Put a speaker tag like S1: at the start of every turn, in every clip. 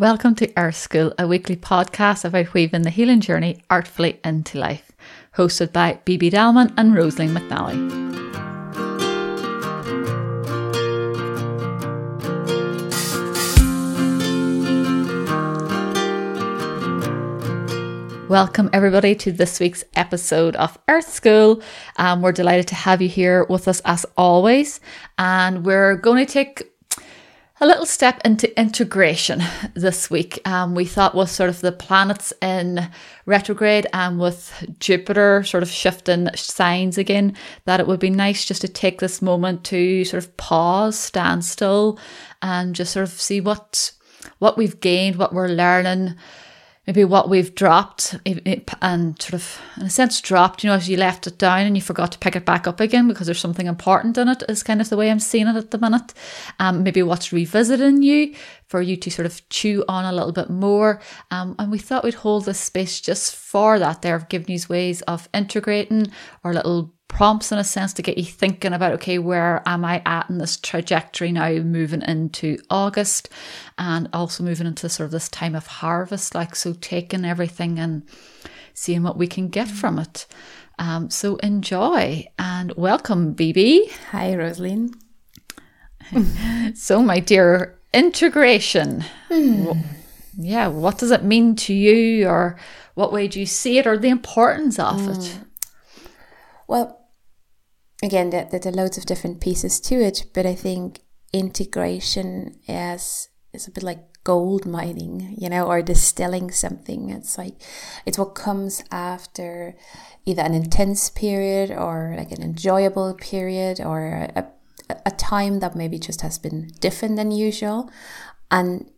S1: Welcome to Earth School, a weekly podcast about weaving the healing journey artfully into life. Hosted by Bibi Dalman and Rosaleen McNally. Welcome, everybody, to this week's episode of Earth School. Um, we're delighted to have you here with us as always. And we're going to take a little step into integration this week. Um, we thought with sort of the planets in retrograde and with Jupiter sort of shifting signs again, that it would be nice just to take this moment to sort of pause, stand still, and just sort of see what what we've gained, what we're learning maybe what we've dropped and sort of in a sense dropped you know as you left it down and you forgot to pick it back up again because there's something important in it is kind of the way i'm seeing it at the minute. Um, maybe what's revisiting you for you to sort of chew on a little bit more. Um, and we thought we'd hold this space just for that there of giving you ways of integrating or little prompts in a sense to get you thinking about okay where am i at in this trajectory now moving into august and also moving into sort of this time of harvest like so taking everything and seeing what we can get from it um, so enjoy and welcome Bibi
S2: Hi, Rosaleen.
S1: so, my dear, integration. Mm. Yeah, what does it mean to you, or what way do you see it, or the importance of mm. it?
S2: Well, again, there, there are loads of different pieces to it, but I think integration is is a bit like gold mining, you know, or distilling something. It's like it's what comes after either an intense period or like an enjoyable period or a, a time that maybe just has been different than usual. And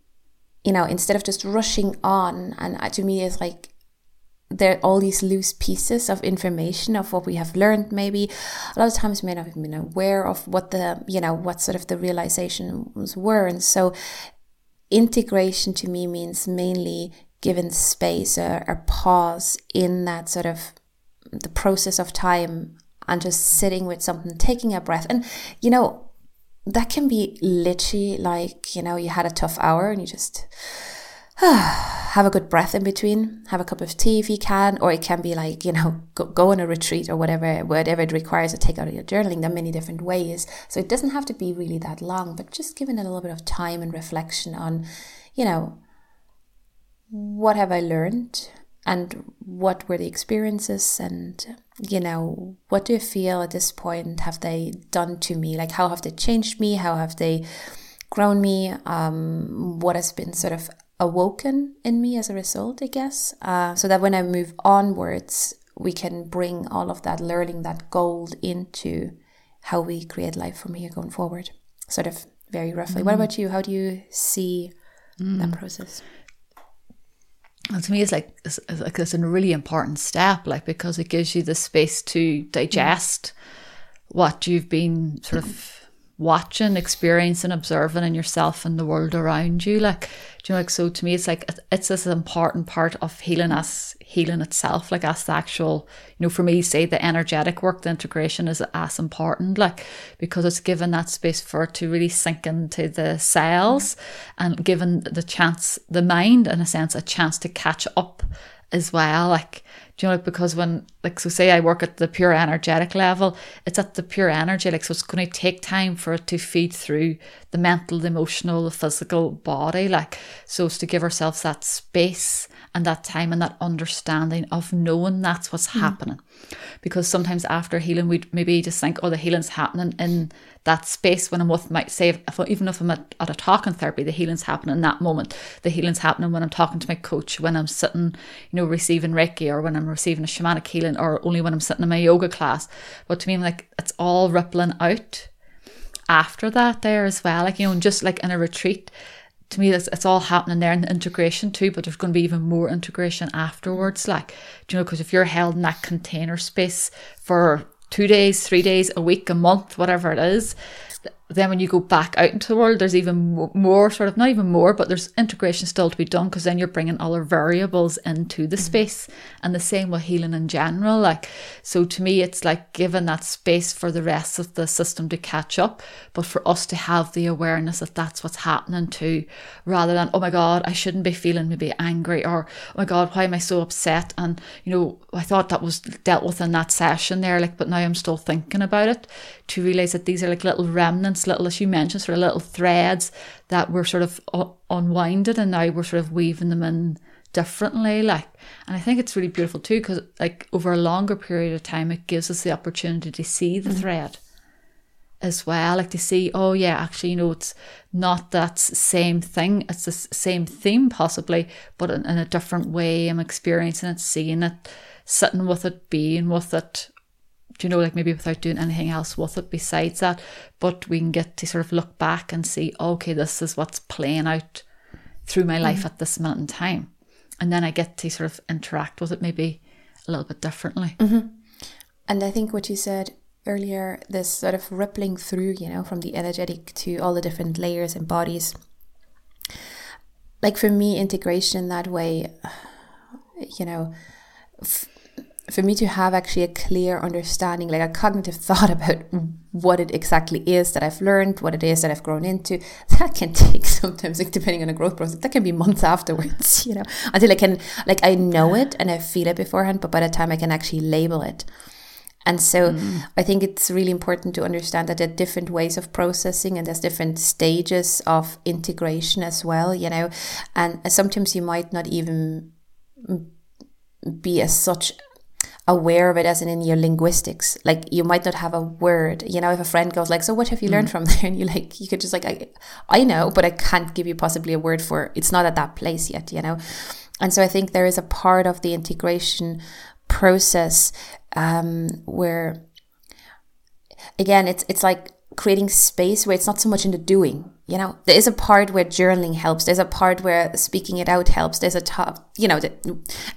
S2: you know, instead of just rushing on, and to me, it's like there are all these loose pieces of information of what we have learned maybe. A lot of times we may not have been aware of what the you know what sort of the realizations were. And so integration to me means mainly given space or a pause in that sort of the process of time and just sitting with something taking a breath. And you know that can be literally like you know you had a tough hour and you just have a good breath in between, have a cup of tea if you can, or it can be like, you know, go, go on a retreat or whatever, whatever it requires to take out of your journaling. There are many different ways. So it doesn't have to be really that long, but just giving a little bit of time and reflection on, you know, what have I learned and what were the experiences and, you know, what do I feel at this point have they done to me? Like, how have they changed me? How have they grown me? Um, what has been sort of awoken in me as a result, I guess. Uh, so that when I move onwards, we can bring all of that learning, that gold into how we create life from here going forward. Sort of very roughly. Mm. What about you? How do you see mm. that process?
S1: Well, to me, it's like it's, like it's a really important step, like because it gives you the space to digest mm. what you've been sort of watching, experiencing, observing in yourself and the world around you. Like, do you know, like, so to me, it's like, it's this important part of healing us, healing itself. Like, as the actual, you know, for me, say the energetic work, the integration is as important, like, because it's given that space for it to really sink into the cells and given the chance, the mind, in a sense, a chance to catch up as well. Like, you know, like, because when, like, so say I work at the pure energetic level, it's at the pure energy, like, so it's going to take time for it to feed through the mental, the emotional, the physical body. Like, so it's to give ourselves that space and that time and that understanding of knowing that's what's mm. happening. Because sometimes after healing, we'd maybe just think, oh, the healing's happening in that space when I'm with my, say, if, even if I'm at, at a talking therapy, the healing's happening in that moment. The healing's happening when I'm talking to my coach, when I'm sitting, you know, receiving Reiki or when I'm receiving a shamanic healing or only when I'm sitting in my yoga class. But to me, I'm like, it's all rippling out after that there as well. Like, you know, just like in a retreat, to me, it's, it's all happening there in the integration too, but there's going to be even more integration afterwards. Like, do you know, because if you're held in that container space for two days, three days, a week, a month, whatever it is, then when you go back out into the world, there's even more sort of not even more, but there's integration still to be done because then you're bringing other variables into the mm-hmm. space, and the same with healing in general. Like so, to me, it's like giving that space for the rest of the system to catch up, but for us to have the awareness that that's what's happening too, rather than oh my god, I shouldn't be feeling maybe angry or oh my god, why am I so upset? And you know, I thought that was dealt with in that session there, like, but now I'm still thinking about it to realize that these are like little remnants, little, as you mentioned, sort of little threads that were sort of unwinded and now we're sort of weaving them in differently. Like, and I think it's really beautiful too because, like, over a longer period of time, it gives us the opportunity to see the mm-hmm. thread as well. Like to see, oh yeah, actually, you know, it's not that same thing. It's the same theme possibly, but in, in a different way. I'm experiencing it, seeing it, sitting with it, being with it, you know, like maybe without doing anything else with it besides that. But we can get to sort of look back and see, okay, this is what's playing out through my life mm. at this moment in time. And then I get to sort of interact with it maybe a little bit differently.
S2: Mm-hmm. And I think what you said earlier, this sort of rippling through, you know, from the energetic to all the different layers and bodies. Like for me, integration that way, you know, f- for me to have actually a clear understanding, like a cognitive thought about what it exactly is that I've learned, what it is that I've grown into, that can take sometimes, like depending on the growth process, that can be months afterwards, you know, until I can, like, I know it and I feel it beforehand, but by the time I can actually label it. And so mm. I think it's really important to understand that there are different ways of processing and there's different stages of integration as well, you know, and sometimes you might not even be as such aware of it as in in your linguistics. Like you might not have a word. You know if a friend goes like so what have you learned mm. from there? And you like you could just like I, I know but i can't give you possibly a word for it's not at that place yet you know? And so i think there is a part of the integration process um, where again it's it's like creating space where it's not so much in the doing you know there is a part where journaling helps there's a part where speaking it out helps there's a top you know the,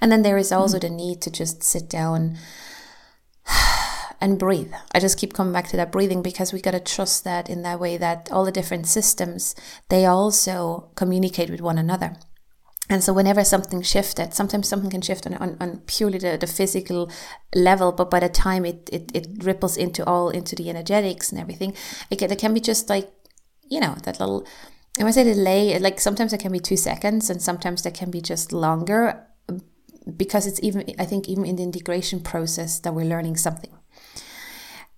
S2: and then there is also mm-hmm. the need to just sit down and breathe i just keep coming back to that breathing because we got to trust that in that way that all the different systems they also communicate with one another and so whenever something shifted sometimes something can shift on, on, on purely the, the, physical level but by the time it, it, it ripples into all into the energetics and everything it can, it can be just like you know that little i might say delay like sometimes it can be two seconds and sometimes that can be just longer because it's even i think even in the integration process that we're learning something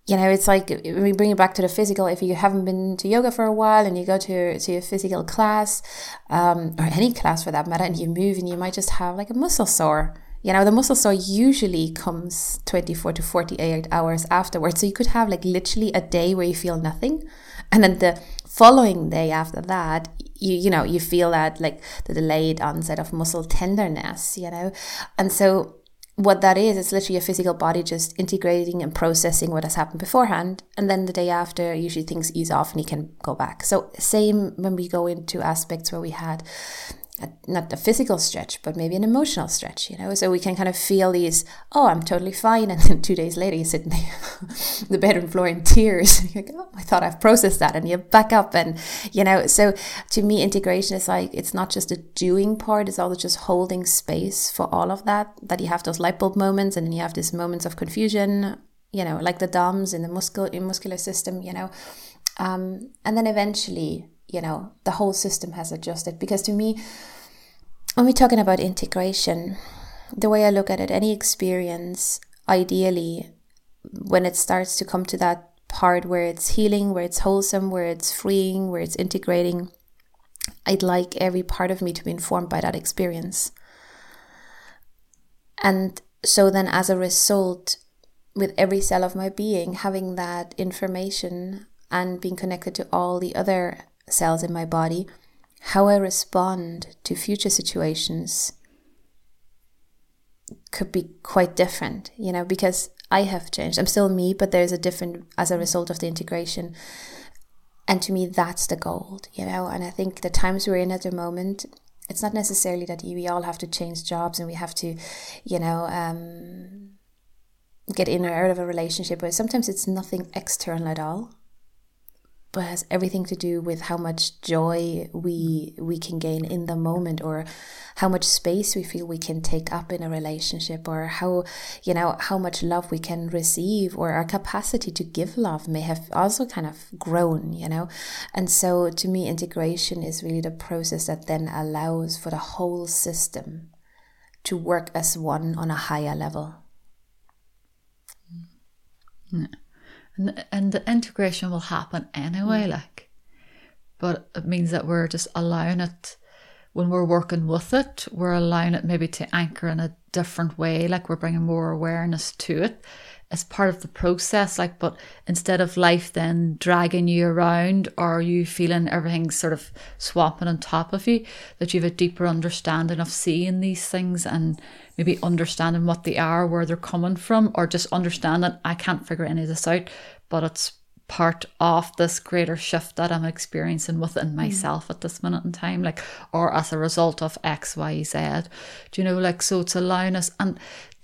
S2: you know, it's like when we bring it back to the physical. If you haven't been to yoga for a while and you go to to a physical class, um, or any class for that matter, and you move and you might just have like a muscle sore. You know, the muscle sore usually comes 24 to 48 hours afterwards. So you could have like literally a day where you feel nothing. And then the following day after that, you, you know, you feel that like the delayed onset of muscle tenderness, you know. And so what that is, it's literally a physical body just integrating and processing what has happened beforehand. And then the day after, usually things ease off and you can go back. So, same when we go into aspects where we had not a physical stretch, but maybe an emotional stretch, you know. So we can kind of feel these, oh, I'm totally fine. And then two days later, you sit in the, the bedroom floor in tears. And you're like, oh, I thought I've processed that. And you back up. And, you know, so to me, integration is like, it's not just a doing part, it's also just holding space for all of that, that you have those light bulb moments and then you have these moments of confusion, you know, like the DOMs in the muscle, in muscular system, you know. Um, and then eventually you know, the whole system has adjusted. Because to me, when we're talking about integration, the way I look at it, any experience, ideally, when it starts to come to that part where it's healing, where it's wholesome, where it's freeing, where it's integrating, I'd like every part of me to be informed by that experience. And so then, as a result, with every cell of my being having that information and being connected to all the other cells in my body, how I respond to future situations could be quite different, you know, because I have changed. I'm still me, but there's a different as a result of the integration. And to me, that's the gold, you know. And I think the times we're in at the moment, it's not necessarily that we all have to change jobs and we have to, you know, um, get in or out of a relationship, but sometimes it's nothing external at all but has everything to do with how much joy we we can gain in the moment or how much space we feel we can take up in a relationship or how you know how much love we can receive or our capacity to give love may have also kind of grown you know? And so to me integration is really the process that then allows for the whole system to work as one on a higher level.
S1: Yeah and, and the integration will happen anyway mm. like but it means that we're just allowing it when we're working with it we're allowing it maybe to anchor in a different way like we're bringing more awareness to it as part of the process like but instead of life then dragging you around or you feeling everything sort of swapping on top of you that you have a deeper understanding of seeing these things and maybe understanding what they are where they're coming from or just understanding i can't figure any of this out but it's part of this greater shift that I'm experiencing within mm. myself mm. at this minute in time, like, or as a result of X, Y, Z. Do you know, like, so it's allowing us, and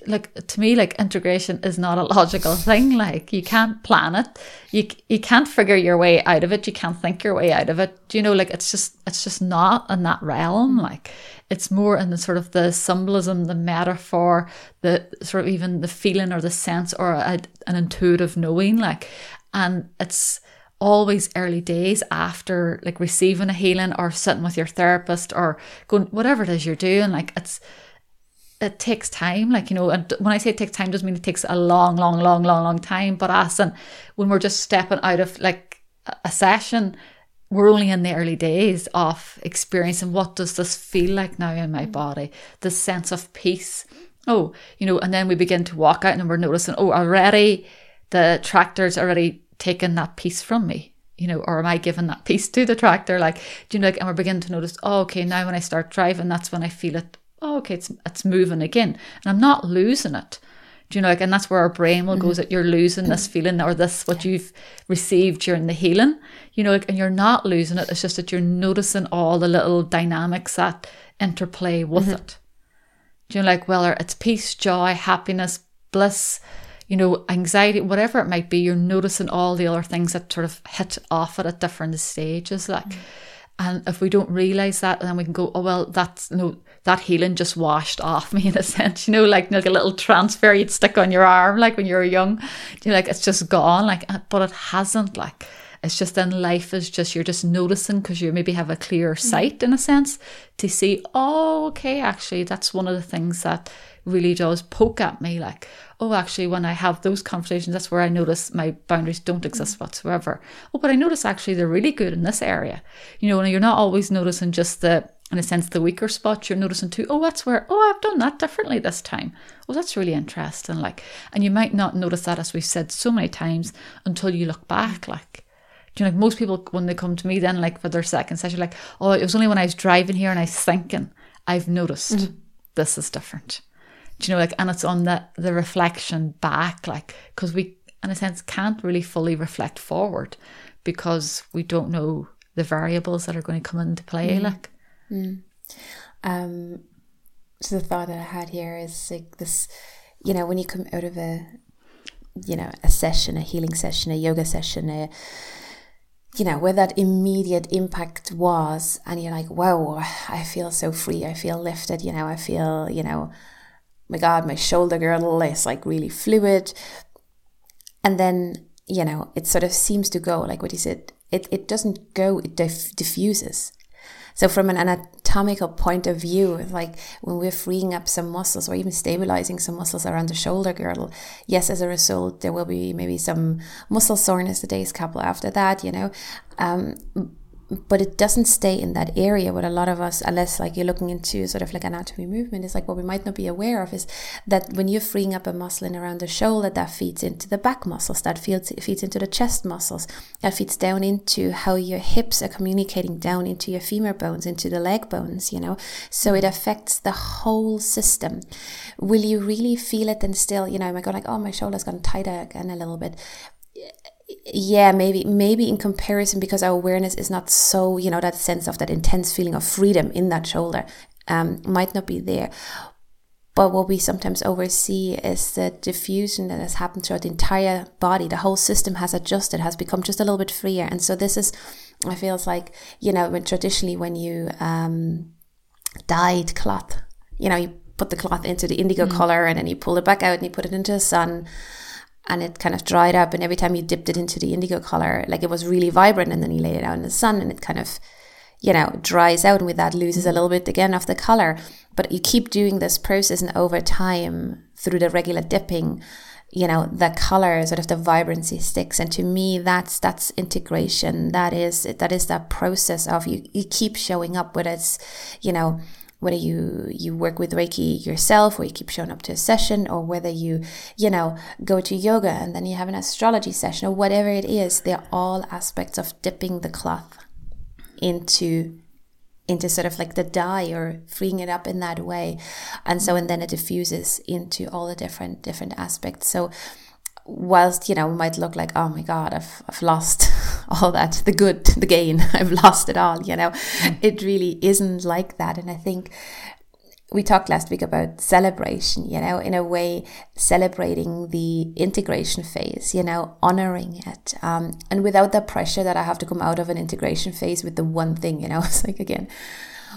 S1: like to me like integration is not a logical thing. Like you can't plan it. You you can't figure your way out of it. You can't think your way out of it. Do you know like it's just it's just not in that realm. Like it's more in the sort of the symbolism the metaphor the sort of even the feeling or the sense or a, an intuitive knowing. Like and it's always early days after like receiving a healing or sitting with your therapist or going whatever it is you're doing. Like it's it takes time. Like, you know, and when I say it takes time, doesn't mean it takes a long, long, long, long, long time. But us, and when we're just stepping out of like a session, we're only in the early days of experiencing what does this feel like now in my mm. body, the sense of peace. Oh, you know, and then we begin to walk out and we're noticing, oh, already the tractor's already taken that peace from me you know, or am I giving that peace to the tractor? Like, do you know, like, and we're beginning to notice, oh, okay, now when I start driving, that's when I feel it oh, okay, it's it's moving again, and I'm not losing it. Do you know, like, and that's where our brain will mm-hmm. go that you're losing this feeling or this what you've received during the healing. You know, like, and you're not losing it. It's just that you're noticing all the little dynamics that interplay with mm-hmm. it. Do you know, like well, it's peace, joy, happiness, bliss, you know, anxiety, whatever it might be, you're noticing all the other things that sort of hit off it at different stages, like. Mm-hmm. And if we don't realize that, then we can go, oh well, that's no, that healing just washed off me in a sense, you know, like, like a little transfer you'd stick on your arm, like when you were young. You know, like it's just gone, like, uh, but it hasn't, like. It's just then life is just you're just noticing because you maybe have a clear mm. sight in a sense to see, oh, okay, actually, that's one of the things that really does poke at me like oh actually when i have those conversations that's where i notice my boundaries don't exist mm. whatsoever oh but i notice actually they're really good in this area you know and you're not always noticing just the in a sense, the weaker spots you're noticing too. Oh, that's where, oh, I've done that differently this time. Oh, that's really interesting. Like, and you might not notice that, as we've said so many times, until you look back. Like, do you know, like most people, when they come to me then, like for their second session, like, oh, it was only when I was driving here and I was thinking, I've noticed mm-hmm. this is different. Do you know, like, and it's on the, the reflection back, like, because we, in a sense, can't really fully reflect forward because we don't know the variables that are going to come into play. Mm-hmm. Like,
S2: Mm. Um, so the thought that I had here is like this, you know, when you come out of a, you know, a session, a healing session, a yoga session, a, you know, where that immediate impact was, and you're like, wow, I feel so free. I feel lifted. You know, I feel, you know, my God, my shoulder girdle is like really fluid. And then, you know, it sort of seems to go, like what you said, it, it doesn't go, it diff- diffuses. So from an anatomical point of view, like when we're freeing up some muscles or even stabilizing some muscles around the shoulder girdle, yes, as a result, there will be maybe some muscle soreness the days couple after that, you know. Um, but it doesn't stay in that area. What a lot of us, unless like you're looking into sort of like anatomy movement, is like what we might not be aware of is that when you're freeing up a muscle in around the shoulder, that feeds into the back muscles, that feeds feeds into the chest muscles, that feeds down into how your hips are communicating down into your femur bones, into the leg bones. You know, so it affects the whole system. Will you really feel it? And still, you know, oh am I going like, oh, my shoulder's gone tighter again a little bit? Yeah maybe maybe in comparison because our awareness is not so you know that sense of that intense feeling of freedom in that shoulder um, might not be there But what we sometimes oversee is the diffusion that has happened throughout the entire body. The whole system has adjusted, has become just a little bit freer. And so this is, I feels like, you know, when traditionally when you um, dyed cloth, you know, you put the cloth into the indigo mm. color and then you pull it back out and you put it into the sun and it kind of dried up. And every time you dipped it into the indigo color, like it was really vibrant. And then you laid it out in the sun and it kind of, you know, dries out and with that loses a little bit again of the color. But you keep doing this process and over time through the regular dipping, you know, the color, sort of the vibrancy sticks. And to me, that's that's integration. That is that is that process of you you keep showing up, whether it's, you know, whether you you work with reiki yourself or you keep showing up to a session or whether you you know go to yoga and then you have an astrology session or whatever it is they're all aspects of dipping the cloth into into sort of like the dye or freeing it up in that way. And so and then it diffuses into all the different different aspects. So whilst you know might look like oh my god i've, I've lost all that the good the gain i've lost it all you know mm. it really isn't like that and i think we talked last week about celebration you know in a way celebrating the integration phase you know honoring it um, and without the pressure that i have to come out of an integration phase with the one thing you know it's like again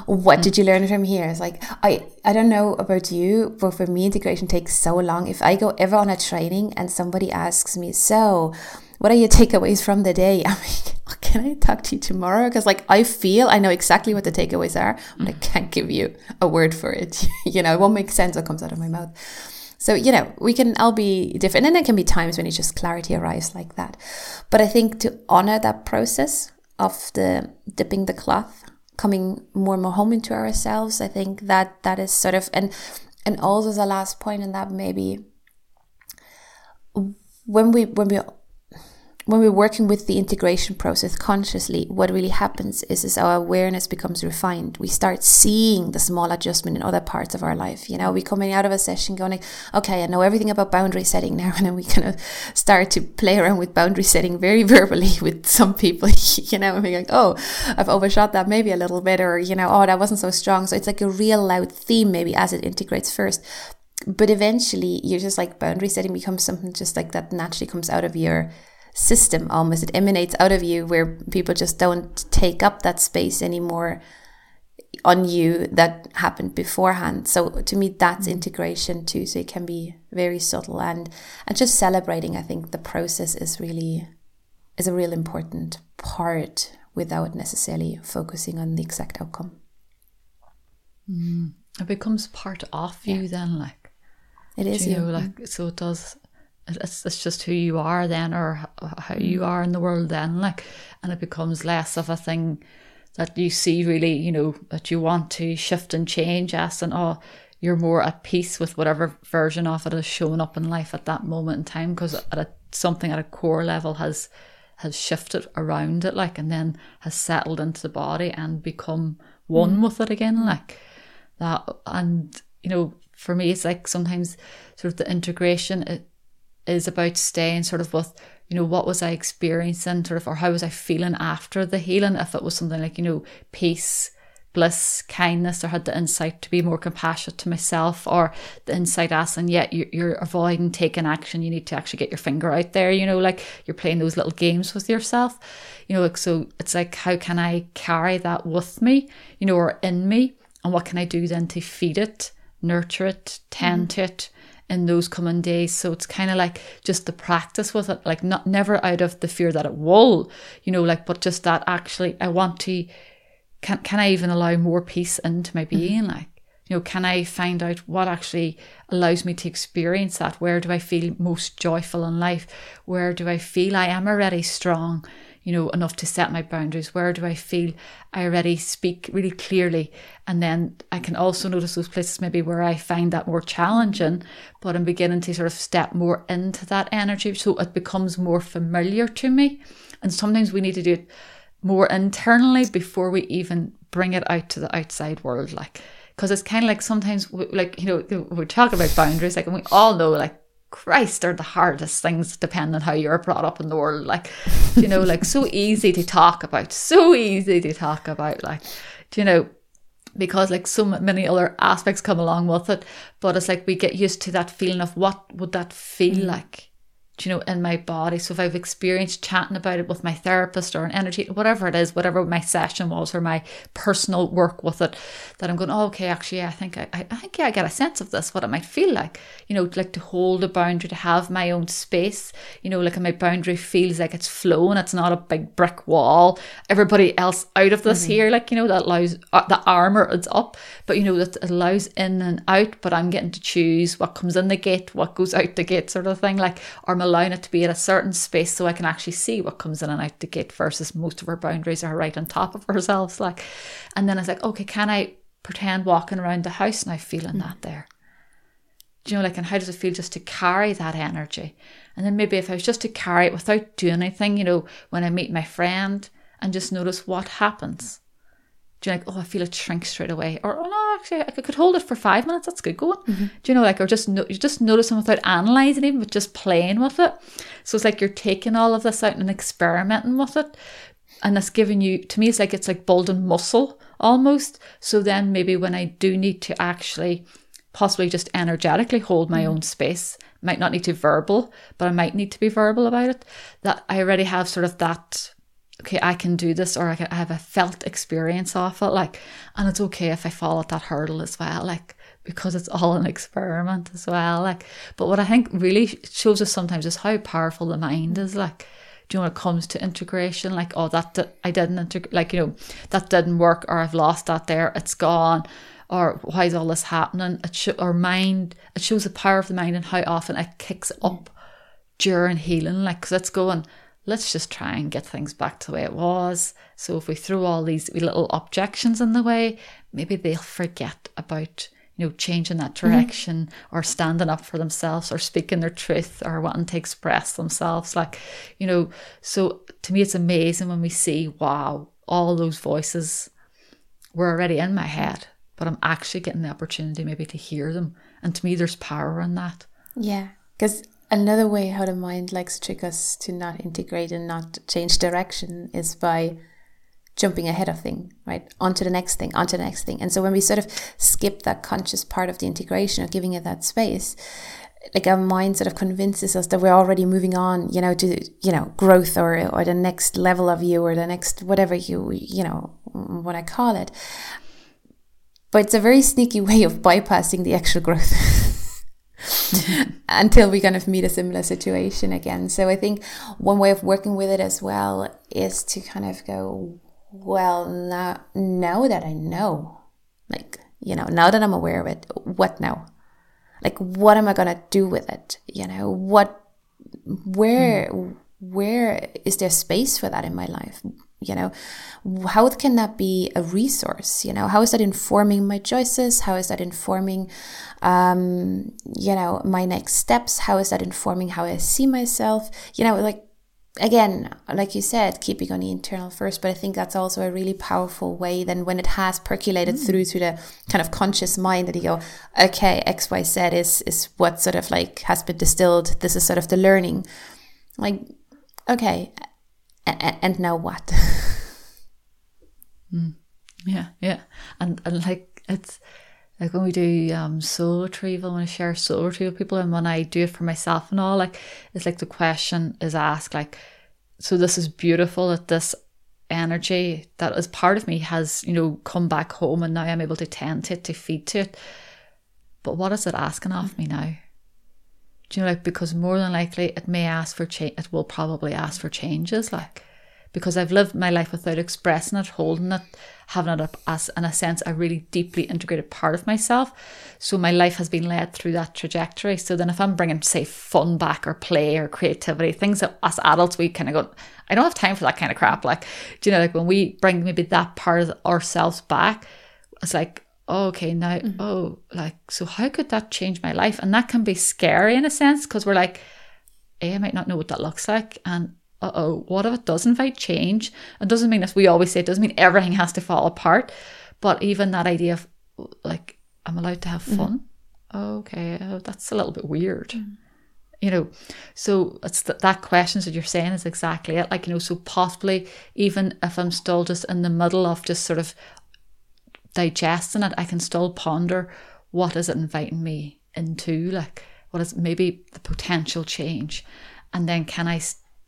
S2: what did mm. you learn from here? It's like I I don't know about you, but for me integration takes so long. If I go ever on a training and somebody asks me, so what are your takeaways from the day? I'm like, oh, can I talk to you tomorrow? Because like I feel I know exactly what the takeaways are, but I mm. can't give you a word for it. you know, it won't make sense what comes out of my mouth. So, you know, we can all be different. And there can be times when it's just clarity arrives like that. But I think to honor that process of the dipping the cloth coming more and more home into ourselves. I think that that is sort of and and also the last point in that maybe when we when we when we're working with the integration process consciously, what really happens is, is our awareness becomes refined. We start seeing the small adjustment in other parts of our life. You know, we coming out of a session going like, okay, I know everything about boundary setting now. And then we kind of start to play around with boundary setting very verbally with some people, you know, and being like, oh, I've overshot that maybe a little bit, or, you know, oh, that wasn't so strong. So it's like a real loud theme maybe as it integrates first but eventually you're just like boundary setting becomes something just like that naturally comes out of your system almost. It emanates out of you where people just don't take up that space anymore on you that happened beforehand. So to me, that's mm-hmm. integration too. So it can be very subtle and and just celebrating. I think the process is really is a real important part without necessarily focusing on the exact outcome.
S1: Mm. It becomes part of you yeah. then, like
S2: it is.
S1: You know, like so it does it's, it's just who you are then or how you are in the world then like and it becomes less of a thing that you see really you know that you want to shift and change as and oh you're more at peace with whatever version of it is showing up in life at that moment in time because at a, something at a core level has has shifted around it like and then has settled into the body and become one mm. with it again like that and you know for me it's like sometimes sort of the integration it is about staying sort of with you know what was i experiencing sort of or how was i feeling after the healing? If it was something like you know peace bliss kindness or had the insight to be more compassionate to myself or the insight as and yet you're avoiding taking action. You need to actually get your finger out there you know like you're playing those little games with yourself. You know like so it's like how can i carry that with me you know or in me? And what can i do then to feed it nurture it tend mm. to it in those coming days. So it's kind of like just the practice with it, like not never out of the fear that it will, you know, like, but just that actually I want to, can, can I even allow more peace into my mm-hmm. being? Mm-hmm. Like, you know, can I find out what actually allows me to experience that? Where do I feel most joyful in life? Where do I feel I am already strong? You know, enough to set my boundaries? Where do I feel I already speak really clearly? And then I can also notice those places maybe where I find that more challenging, but I'm beginning to sort of step more into that energy so it becomes more familiar to me. And sometimes we need to do it more internally before we even bring it out to the outside world. Like, because it's kind of like sometimes, we, like, you know, we talk about boundaries, like, and we all know, like, Christ, are the hardest things depending on how you're brought up in the world. Like, you know, like so easy to talk about, so easy to talk about, like, you know, because like so many other aspects come along with it but it's like we get used to that feeling of what would that feel mm. like you know, in my body. So if I've experienced chatting about it with my therapist or an energy, whatever it is, whatever my session was or my personal work with it, that I'm going, oh, okay, actually, yeah, I think I, I think yeah, I get a sense of this, what it might feel like. You know, like to hold a boundary, to have my own space. You know, like my boundary feels like it's flowing. It's not a big brick wall. Everybody else out of this mm-hmm. here, like you know, that allows uh, the armor is up, but you know that allows in and out. But I'm getting to choose what comes in the gate, what goes out the gate, sort of thing. Like, or my allowing it to be at a certain space so I can actually see what comes in and out the gate versus most of our boundaries are right on top of ourselves. Like, and then I was like, okay, can I pretend walking around the house now feeling mm. that there? Do you know, like, and how does it feel just to carry that energy? And then maybe if I was just to carry it without doing anything, you know, when I meet my friend and just notice what happens do you like, oh, I feel it shrink straight away? Or, oh, no, actually, I could hold it for five minutes. That's good going. Mm-hmm. Do you know, like, or just, no, you just notice them without analysing even, but just playing with it. So it's like you're taking all of this out and experimenting with it. And that's giving you, to me, it's like, it's like building muscle almost. So then maybe when I do need to actually possibly just energetically hold my mm-hmm. own space, might not need to verbal, but I might need to be verbal about it, that I already have sort of that okay, I can do this, or I have a felt experience of it, like, and it's okay if I fall at that hurdle as well, like, because it's all an experiment as well, like. But what I think really shows us sometimes is how powerful the mind is, like. Do you know when it comes to integration, like, oh, that I didn't integrate, like, you know, that didn't work, or I've lost that there, it's gone, or why is all this happening? It sh- or mind, it shows the power of the mind and how often it kicks up during healing, like, because it's going let's just try and get things back to the way it was. So if we throw all these little objections in the way, maybe they'll forget about you know changing that mm-hmm. direction mm-hmm. or standing up for themselves or speaking their truth or wanting to express themselves. Like you know, so to me it's amazing when we see wow all those voices were already in my head, but I'm actually getting the opportunity maybe to hear them. And to me, there's power in that.
S2: Yeah, because Another way how the mind likes to trick us to not integrate and not change direction is by jumping ahead of thing, right? Onto the next thing, onto the next thing. And so when we sort of skip that conscious part of the integration or giving it that space, like our mind sort of convinces us that we're already moving on, you know, to you know growth or or the next level of you or the next whatever you you know what I call it. But it's a very sneaky way of bypassing the actual growth. until we kind of meet a similar situation again. So I think one way of working with it as well is to kind of go, well, now, now that I know, like, you know, now that I'm aware of it, what now? Like, what am I going to do with it? You know, what, where, mm. where is there space for that in my life? you know how can that be a resource you know how is that informing my choices how is that informing um you know my next steps how is that informing how i see myself you know like again like you said keeping on the internal first but i think that's also a really powerful way then when it has percolated mm. through to the kind of conscious mind that you go okay xyz is is what sort of like has been distilled this is sort of the learning like okay and, and now what?
S1: mm. Yeah, yeah, and and like it's like when we do um soul retrieval, when I share soul retrieval with people, and when I do it for myself and all, like it's like the question is asked, like, so this is beautiful that this energy that is part of me has you know come back home, and now I'm able to tend to it, to feed to it. But what is it asking of me now? Do you know, like, because more than likely it may ask for change, it will probably ask for changes, like, because I've lived my life without expressing it, holding it, having it as, in a sense, a really deeply integrated part of myself. So my life has been led through that trajectory. So then if I'm bringing, say, fun back or play or creativity, things that as adults we kind of go, I don't have time for that kind of crap. Like, do you know, like when we bring maybe that part of ourselves back, it's like, oh, okay, now, mm-hmm. oh, like, so how could that change my life? And that can be scary in a sense because we're like, A, I might not know what that looks like. And uh oh, what if it does invite change? It doesn't mean, as we always say, it doesn't mean everything has to fall apart. But even that idea of like, I'm allowed to have mm-hmm. fun. Mm-hmm. Okay, oh, that's a little bit weird. Mm-hmm you know so it's th- that questions that you're saying is exactly it like you know so possibly even if i'm still just in the middle of just sort of digesting it, I can still ponder what is it inviting me into, like what is maybe the potential change, and then can I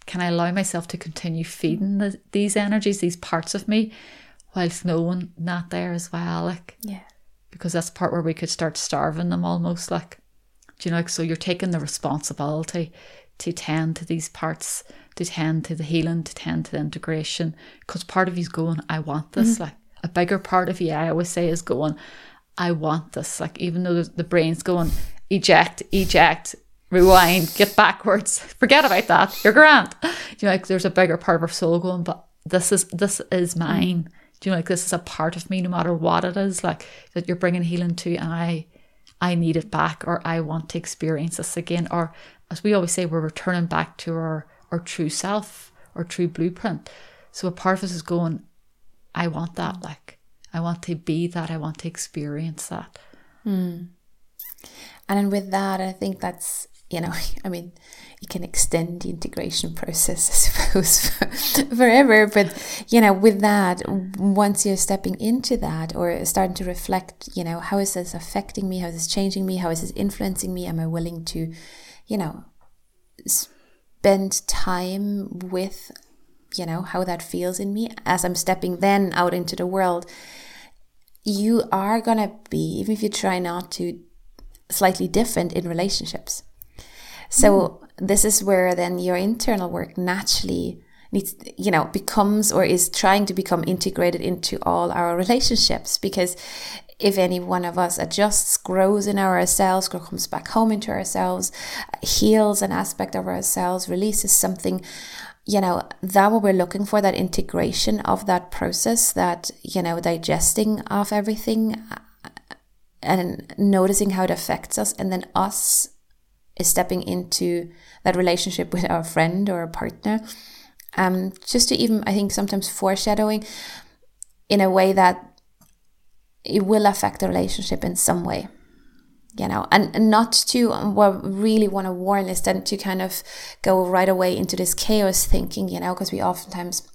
S1: can I allow myself to continue feeding the, these energies, these parts of me, whilst knowing not there as well, like
S2: Yeah.
S1: because that's the part where we could start starving them almost like do you know like so you're taking the responsibility to tend to these parts to tend to the healing to tend to the integration because part of you's going i want this mm-hmm. like a bigger part of you i always say is going i want this like even though the brain's going eject eject rewind get backwards. Forget about that. You're grand. Do you know like there's a bigger part of our soul going but this is this is mine. Do you know like this is a part of me no matter what it is. Like that you're bringing healing to and i i need it back or i want to experience this again. Or as we always say we're returning back to our our true self our true blueprint. So a part of us is going i want that like i want to be that. I want to experience that. Hmm.
S2: And then with that, I think that's, you know, I mean, you can extend the integration process, I suppose, for, forever. But, you know, with that, once you're stepping into that or starting to reflect, you know, how is this affecting me? How is this changing me? How is this influencing me? Am I willing to, you know, spend time with, you know, how that feels in me as I'm stepping then out into the world? You are going to be, even if you try not to, slightly different in relationships. So hmm. this is where then your internal work naturally needs, you know, becomes or is trying to become integrated into all our relationships. Because if any one of us adjusts, grows in ourselves, comes back home into ourselves, heals an aspect of ourselves, releases something, you know, that what we're looking for, that integration of that process, that, you know, digesting of everything uh, and noticing how it affects us and then us is stepping into that relationship with our friend or a partner. Um just to even i think sometimes foreshadowing in a way that it will affect the relationship in some way you know? And, and not to really want to warn is then to kind of go right away into this chaos thinking you know? Because we oftentimes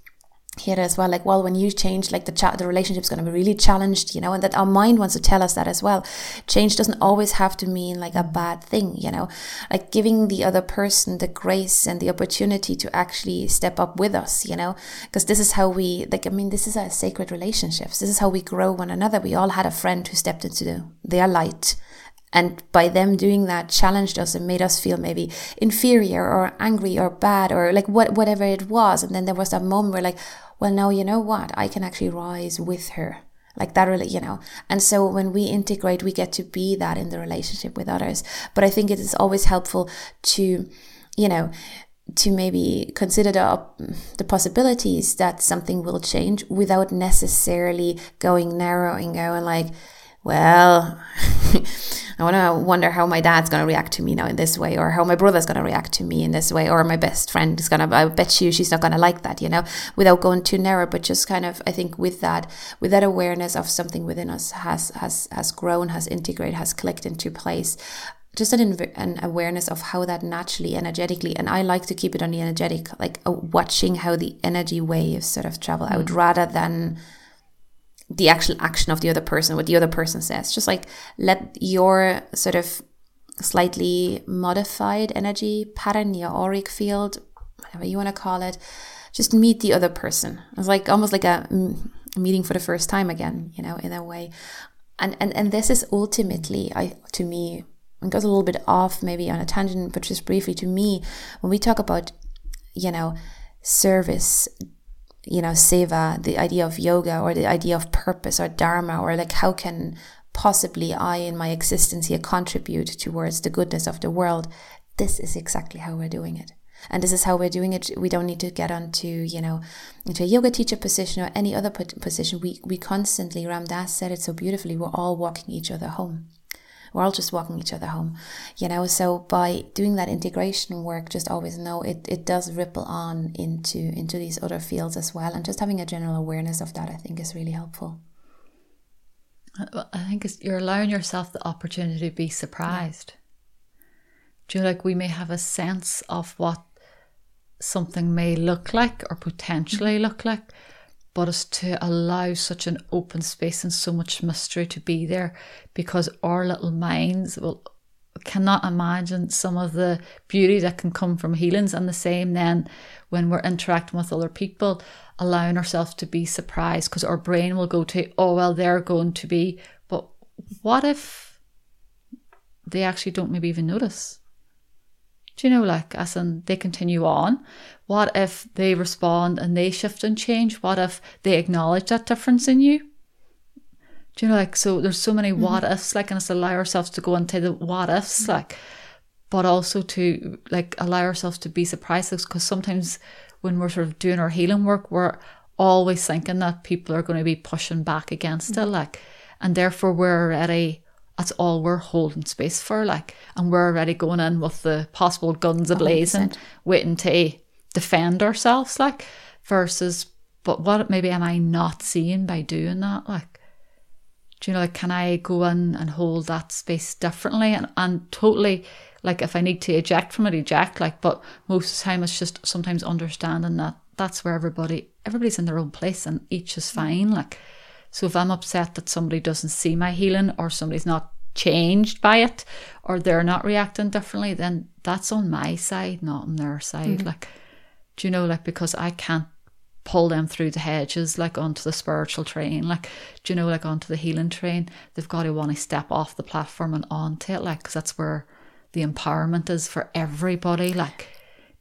S2: hear it as well like well when you change like the chat the relationship's going to be really challenged you know and that our mind wants to tell us that as well. Change doesn't always have to mean like a bad thing you know? Like giving the other person the grace and the opportunity to actually step up with us you know? Because this is how we like i mean this is our sacred relationships. This is how we grow one another. We all had a friend who stepped into the, their light and by them doing that challenged us and made us feel maybe inferior or angry or bad or like what whatever it was. And then there was that moment where like well no you know what? I can actually rise with her. Like that really you know. And so when we integrate we get to be that in the relationship with others. But i think it is always helpful to you know to maybe consider the, the possibilities that something will change without necessarily going narrow and going like well, I want to wonder how my dad's going to react to me now in this way, or how my brother's going to react to me in this way, or my best friend is going to, I bet you she's not going to like that, you know, without going too narrow, but just kind of, I think with that, with that awareness of something within us has, has, has grown, has integrated, has clicked into place. Just an, an awareness of how that naturally, energetically, and I like to keep it on the energetic, like uh, watching how the energy waves sort of travel out rather than the actual action of the other person, what the other person says. Just like let your sort of slightly modified energy pattern, your auric field, whatever you want to call it, just meet the other person. It's like almost like a meeting for the first time again, you know, in a way. And and and this is ultimately, I to me, it goes a little bit off maybe on a tangent, but just briefly to me, when we talk about, you know, service, you know, seva, the idea of yoga or the idea of purpose or dharma, or like how can possibly I in my existence here contribute towards the goodness of the world. This is exactly how we're doing it. And this is how we're doing it. We don't need to get onto, you know, into a yoga teacher position or any other position. We, we constantly, Ram Dass said it so beautifully, we're all walking each other home we're all just walking each other home you know? So by doing that integration work just always know it, it does ripple on into into these other fields as well. And just having a general awareness of that i think is really helpful.
S1: I think you're allowing yourself the opportunity to be surprised. Do you like we may have a sense of what something may look like or potentially mm-hmm. look like but it's to allow such an open space and so much mystery to be there because our little minds will cannot imagine some of the beauty that can come from healings. And the same then when we're interacting with other people allowing ourselves to be surprised because our brain will go to oh well they're going to be. But what if they actually don't maybe even notice do you know, like, as in they continue on? What if they respond and they shift and change? What if they acknowledge that difference in you? Do you know, like, so there's so many mm-hmm. what ifs, like, and us allow ourselves to go into the what ifs, mm-hmm. like, but also to, like, allow ourselves to be surprised because sometimes when we're sort of doing our healing work, we're always thinking that people are going to be pushing back against mm-hmm. it, like, and therefore we're already that's all we're holding space for, like, and we're already going in with the possible guns ablazing, 100%. waiting to eh, defend ourselves, like, versus, but what maybe am I not seeing by doing that, like? Do you know, like, can I go in and hold that space differently and, and totally, like, if I need to eject from it, eject, like, but most of the time it's just sometimes understanding that that's where everybody, everybody's in their own place and each is fine, like, so if I'm upset that somebody doesn't see my healing or somebody's not changed by it or they're not reacting differently, then that's on my side, not on their side. Mm-hmm. Like, do you know, like, because I can't pull them through the hedges, like onto the spiritual train, like, do you know, like onto the healing train. They've got to want to step off the platform and onto it, like, because that's where the empowerment is for everybody, like,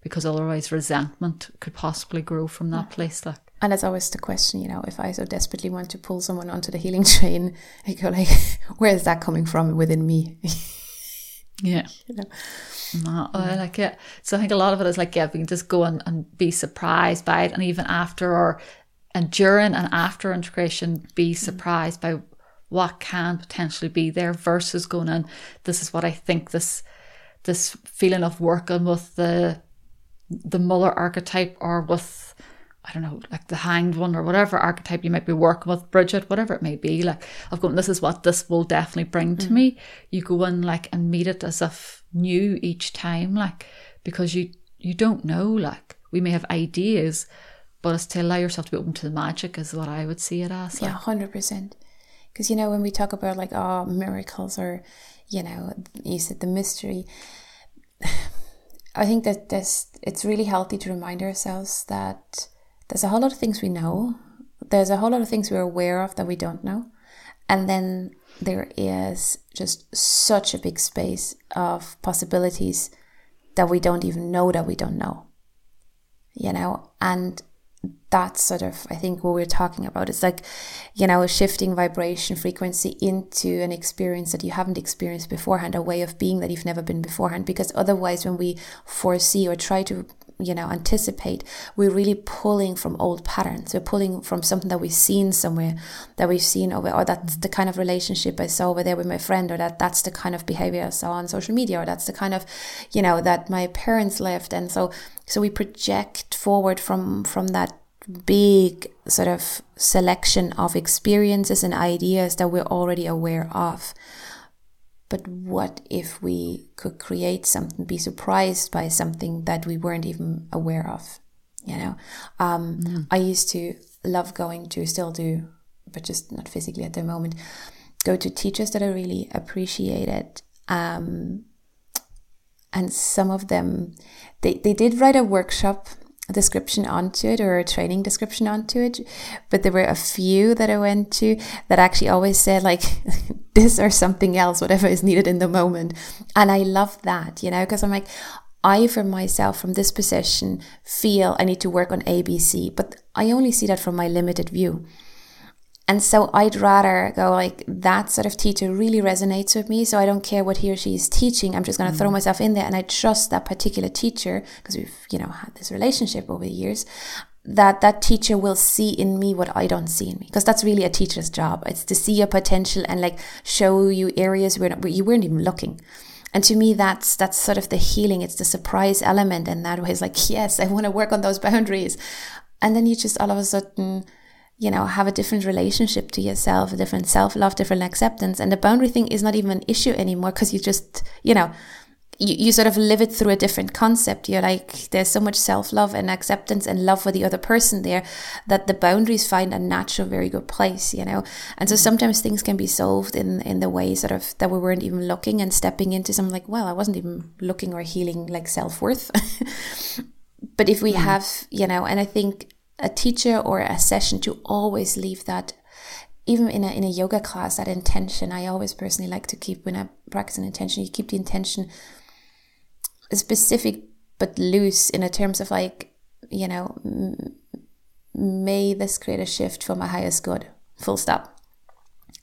S1: because otherwise resentment could possibly grow from that place, like.
S2: And it's always the question, you know, if I so desperately want to pull someone onto the healing train, I go like, where is that coming from within me?
S1: yeah. You know? No, I like it. So I think a lot of it is like, yeah, we can just go and, and be surprised by it. And even after or and during and after integration, be mm. surprised by what can potentially be there versus going in. This is what I think this this feeling of working with the the Muller archetype or with I don't know, like the hanged one or whatever archetype you might be working with, Bridget, whatever it may be, like I've gone, this is what this will definitely bring to mm. me. You go in like and meet it as if new each time, like because you you don't know, like we may have ideas, but it's to allow yourself to be open to the magic is what I would see it as.
S2: Like. Yeah, hundred percent. Because you know when we talk about like oh miracles or you know you said the mystery. I think that this it's really healthy to remind ourselves that there's a whole lot of things we know. There's a whole lot of things we're aware of that we don't know. And then there is just such a big space of possibilities that we don't even know that we don't know. You know, and that's sort of i think what we're talking about it's like you know a shifting vibration frequency into an experience that you haven't experienced beforehand a way of being that you've never been beforehand because otherwise when we foresee or try to you know anticipate we're really pulling from old patterns. We're pulling from something that we've seen somewhere that we've seen over or that's the kind of relationship i saw over there with my friend or that that's the kind of behavior i saw on social media or that's the kind of you know that my parents lived and so so we project forward from from that big sort of selection of experiences and ideas that we're already aware of but what if we could create something, be surprised by something that we weren't even aware of? You know, um, mm. I used to love going to, still do, but just not physically at the moment, go to teachers that I really appreciated. Um, and some of them, they, they did write a workshop description onto it or a training description onto it but there were a few that i went to that actually always said like this or something else whatever is needed in the moment. And i love that you know because i'm like i for myself from this position feel i need to work on abc but i only see that from my limited view and so I'd rather go like that sort of teacher really resonates with me. So I don't care what he or she is teaching. I'm just going to mm. throw myself in there and I trust that particular teacher because we've, you know, had this relationship over the years that that teacher will see in me what I don't see in me because that's really a teacher's job. It's to see your potential and like show you areas where, where you weren't even looking. And to me, that's that's sort of the healing. It's the surprise element, and that way, it's like, yes, I want to work on those boundaries. And then you just all of a sudden you know, have a different relationship to yourself, a different self love, different acceptance. And the boundary thing is not even an issue anymore because you just, you know, you, you sort of live it through a different concept. You're like, there's so much self love and acceptance and love for the other person there that the boundaries find a natural, very good place, you know? And so sometimes things can be solved in, in the way sort of that we weren't even looking and stepping into something like, well, I wasn't even looking or healing like self worth. but if we mm. have, you know, and I think a teacher or a session to always leave that even in a, in a yoga class that intention. I always personally like to keep when i practice an intention you keep the intention specific but loose in a terms of like you know may this create a shift for my highest good full stop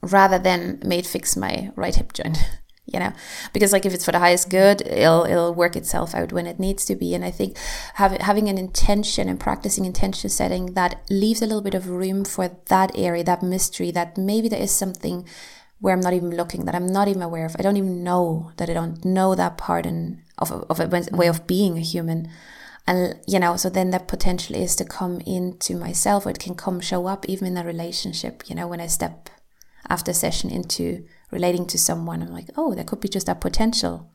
S2: rather than may it fix my right hip joint you know? Because like if it's for the highest good it'll it'll work itself out when it needs to be. And i think having having an intention and practicing intention setting that leaves a little bit of room for that area that mystery that maybe there is something where i'm not even looking that i'm not even aware of. I don't even know that i don't know that part of, of a way of being a human. And you know so then that potential is to come into myself or it can come show up even in a relationship you know when i step after session into relating to someone i'm like oh there could be just that potential.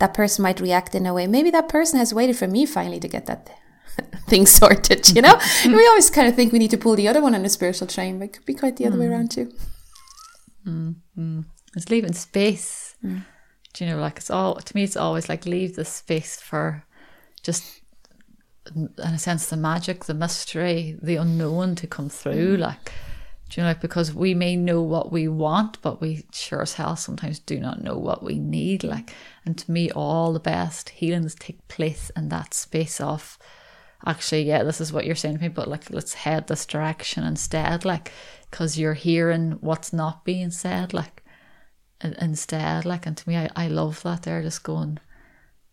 S2: That person might react in a way. Maybe that person has waited for me finally to get that thing sorted you know? We always kind of think we need to pull the other one on a spiritual train but it could be quite the other mm. way around too.
S1: Mm. it's leaving space. Mm. Do you know like it's all to me it's always like leave the space for just in a sense the magic the mystery the unknown to come through mm. like do you know like because we may know what we want but we sure as hell sometimes do not know what we need like and to me all the best healings take place in that space of actually yeah this is what you're saying to me but like let's head this direction instead like because you're hearing what's not being said like instead. Like, and to me, I, I love that they're just going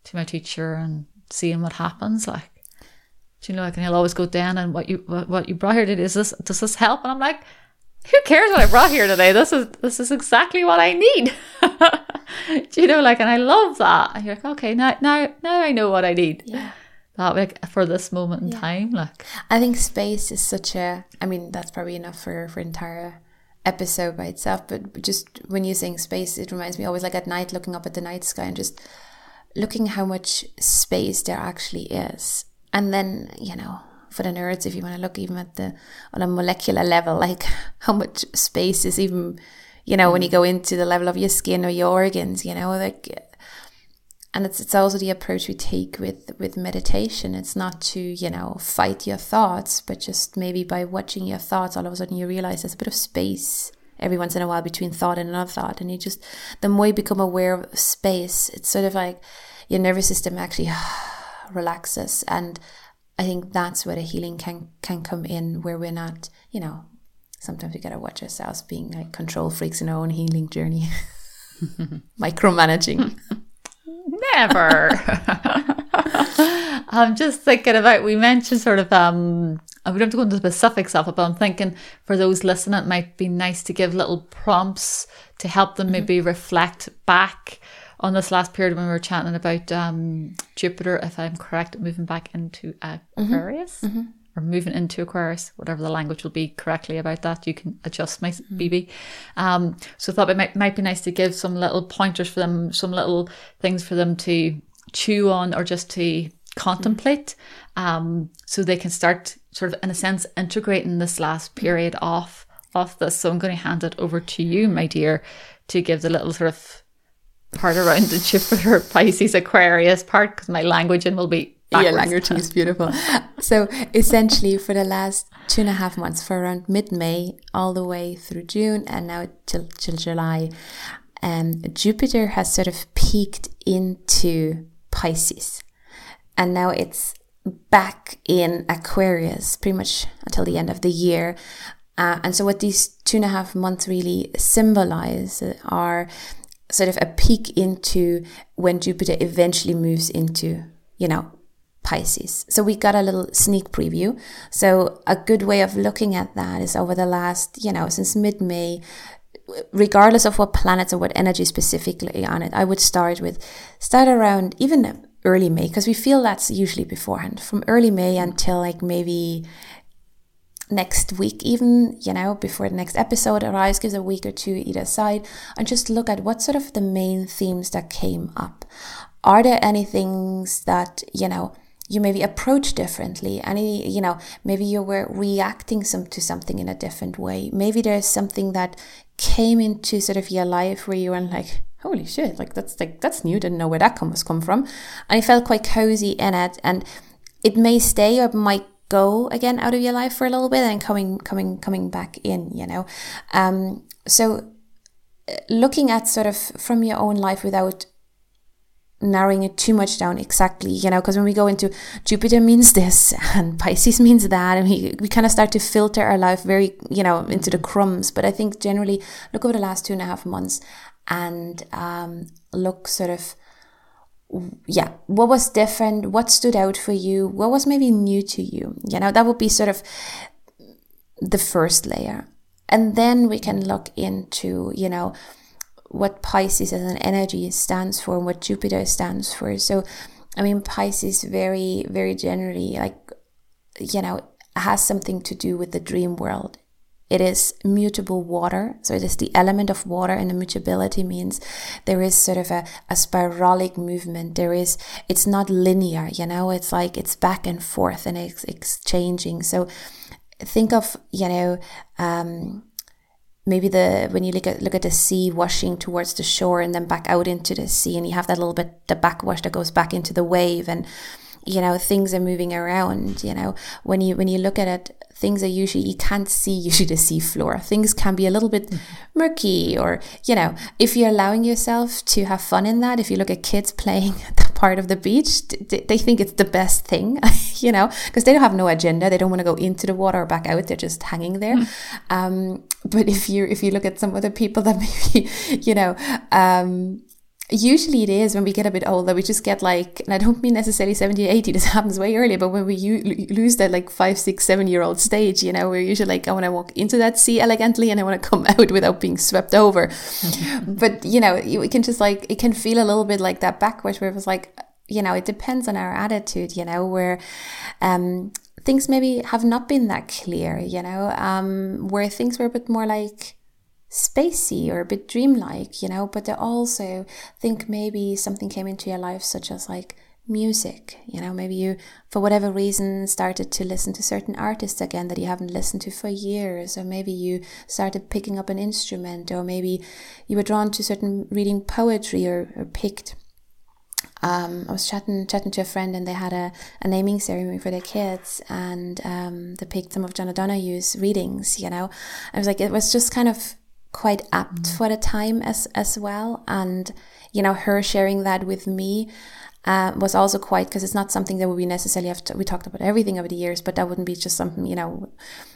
S1: to my teacher and seeing what happens. Like, do you know, like, and he'll always go down and what you what, what you brought here today is this does this help? And I'm like, who cares what I brought here today? This is this is exactly what I need. do you know, like, and I love that. And you're like, okay, now now now I know what I need.
S2: Yeah.
S1: That like for this moment in yeah. time, like
S2: I think space is such a. I mean, that's probably enough for for entire episode by itself, but just when you're saying space, it reminds me always like at night looking up at the night sky and just looking how much space there actually is. And then, you know, for the nerds, if you want to look even at the on a molecular level, like how much space is even, you know, when you mm. go into the level of your skin or your organs, you know, like and it's it's also the approach we take with with meditation. It's not to you know fight your thoughts but just maybe by watching your thoughts all of a sudden you realize there's a bit of space every once in a while between thought and another thought and you just the more you become aware of space it's sort of like your nervous system actually relaxes and i think that's where the healing can can come in where we're not you know sometimes we gotta watch ourselves being like control freaks in our own healing journey micromanaging
S1: Never. I'm just thinking about, we mentioned sort of, um, I would have to go into specifics of it, but I'm thinking for those listening, it might be nice to give little prompts to help them mm-hmm. maybe reflect back on this last period when we were chatting about um, Jupiter, if I'm correct, moving back into mm-hmm. Aquarius. Mm-hmm or moving into Aquarius, whatever the language will be correctly about that. You can adjust my mm-hmm. Bibi. Um, so I thought it might, might be nice to give some little pointers for them, some little things for them to chew on or just to contemplate. Um, so they can start sort of, in a sense, integrating this last period off of this. So I'm going to hand it over to you, my dear, to give the little sort of part around the Jupiter Pisces Aquarius part because my language and will be
S2: Backwards. Yeah, language is beautiful. so essentially, for the last two and a half months, for around mid-May all the way through June, and now till, till July, um, Jupiter has sort of peaked into Pisces, and now it's back in Aquarius pretty much until the end of the year. Uh, and so, what these two and a half months really symbolize are sort of a peek into when Jupiter eventually moves into, you know, Pisces. So we got a little sneak preview. So a good way of looking at that is over the last, you know, since mid-May, regardless of what planets or what energy specifically on it, I would start with start around even early May because we feel that's usually beforehand. From early May until like maybe next week even you know before the next episode arrives gives a week or two either side and just look at what sort of the main themes that came up. Are there any things that, you know, you maybe approach differently? Any you know maybe you were reacting some to something in a different way. Maybe there's something that came into sort of your life where you were like holy shit like that's like that's new didn't know where that comes come from. And it felt quite cozy in it and it may stay or might go again out of your life for a little bit and coming coming coming back in you know um so uh, looking at sort of from your own life without narrowing it too much down exactly, you know, because when we go into Jupiter means this and Pisces means that, and we, we kind of start to filter our life very, you know, into the crumbs. But I think generally look over the last two and a half months and um, look sort of, yeah, what was different? What stood out for you? What was maybe new to you? You know, that would be sort of the first layer. And then we can look into, you know, what Pisces as an energy stands for and what Jupiter stands for. So, I mean, Pisces very, very generally, like, you know, has something to do with the dream world. It is mutable water. So it is the element of water and the mutability means there is sort of a, a spiralic movement. There is, it's not linear, you know, it's like it's back and forth and it's, it's changing. So think of, you know, um, maybe the when you look at look at the sea washing towards the shore and then back out into the sea and you have that little bit the backwash that goes back into the wave and you know things are moving around you know. When you when you look at it things are usually you can't see usually the sea floor. Things can be a little bit murky or you know if you're allowing yourself to have fun in that if you look at kids playing at that part of the beach they think it's the best thing you know because they don't have no agenda. They don't want to go into the water or back out. They're just hanging there. Mm. um, but if you if you look at some other people that maybe you know um, usually it is when we get a bit older we just get like and i don't mean necessarily 70 80 this happens way earlier but when we u- lose that like five six seven year old stage you know we're usually like i want to walk into that sea elegantly and i want to come out without being swept over. But you know we can just like it can feel a little bit like that backwards where it was like you know it depends on our attitude you know where um things maybe have not been that clear you know um where things were a bit more like spacey or a bit dreamlike, you know, but I also think maybe something came into your life, such as like music, you know, maybe you, for whatever reason, started to listen to certain artists again that you haven't listened to for years, or maybe you started picking up an instrument, or maybe you were drawn to certain reading poetry or, or picked. Um, I was chatting chatting to a friend and they had a, a naming ceremony for their kids and um, they picked some of John O'Donohue's readings, you know. I was like, it was just kind of quite apt mm. for the time as as well. And you know her sharing that with me uh, was also quite because it's not something that we necessarily have to we talked about everything over the years but that wouldn't be just something you know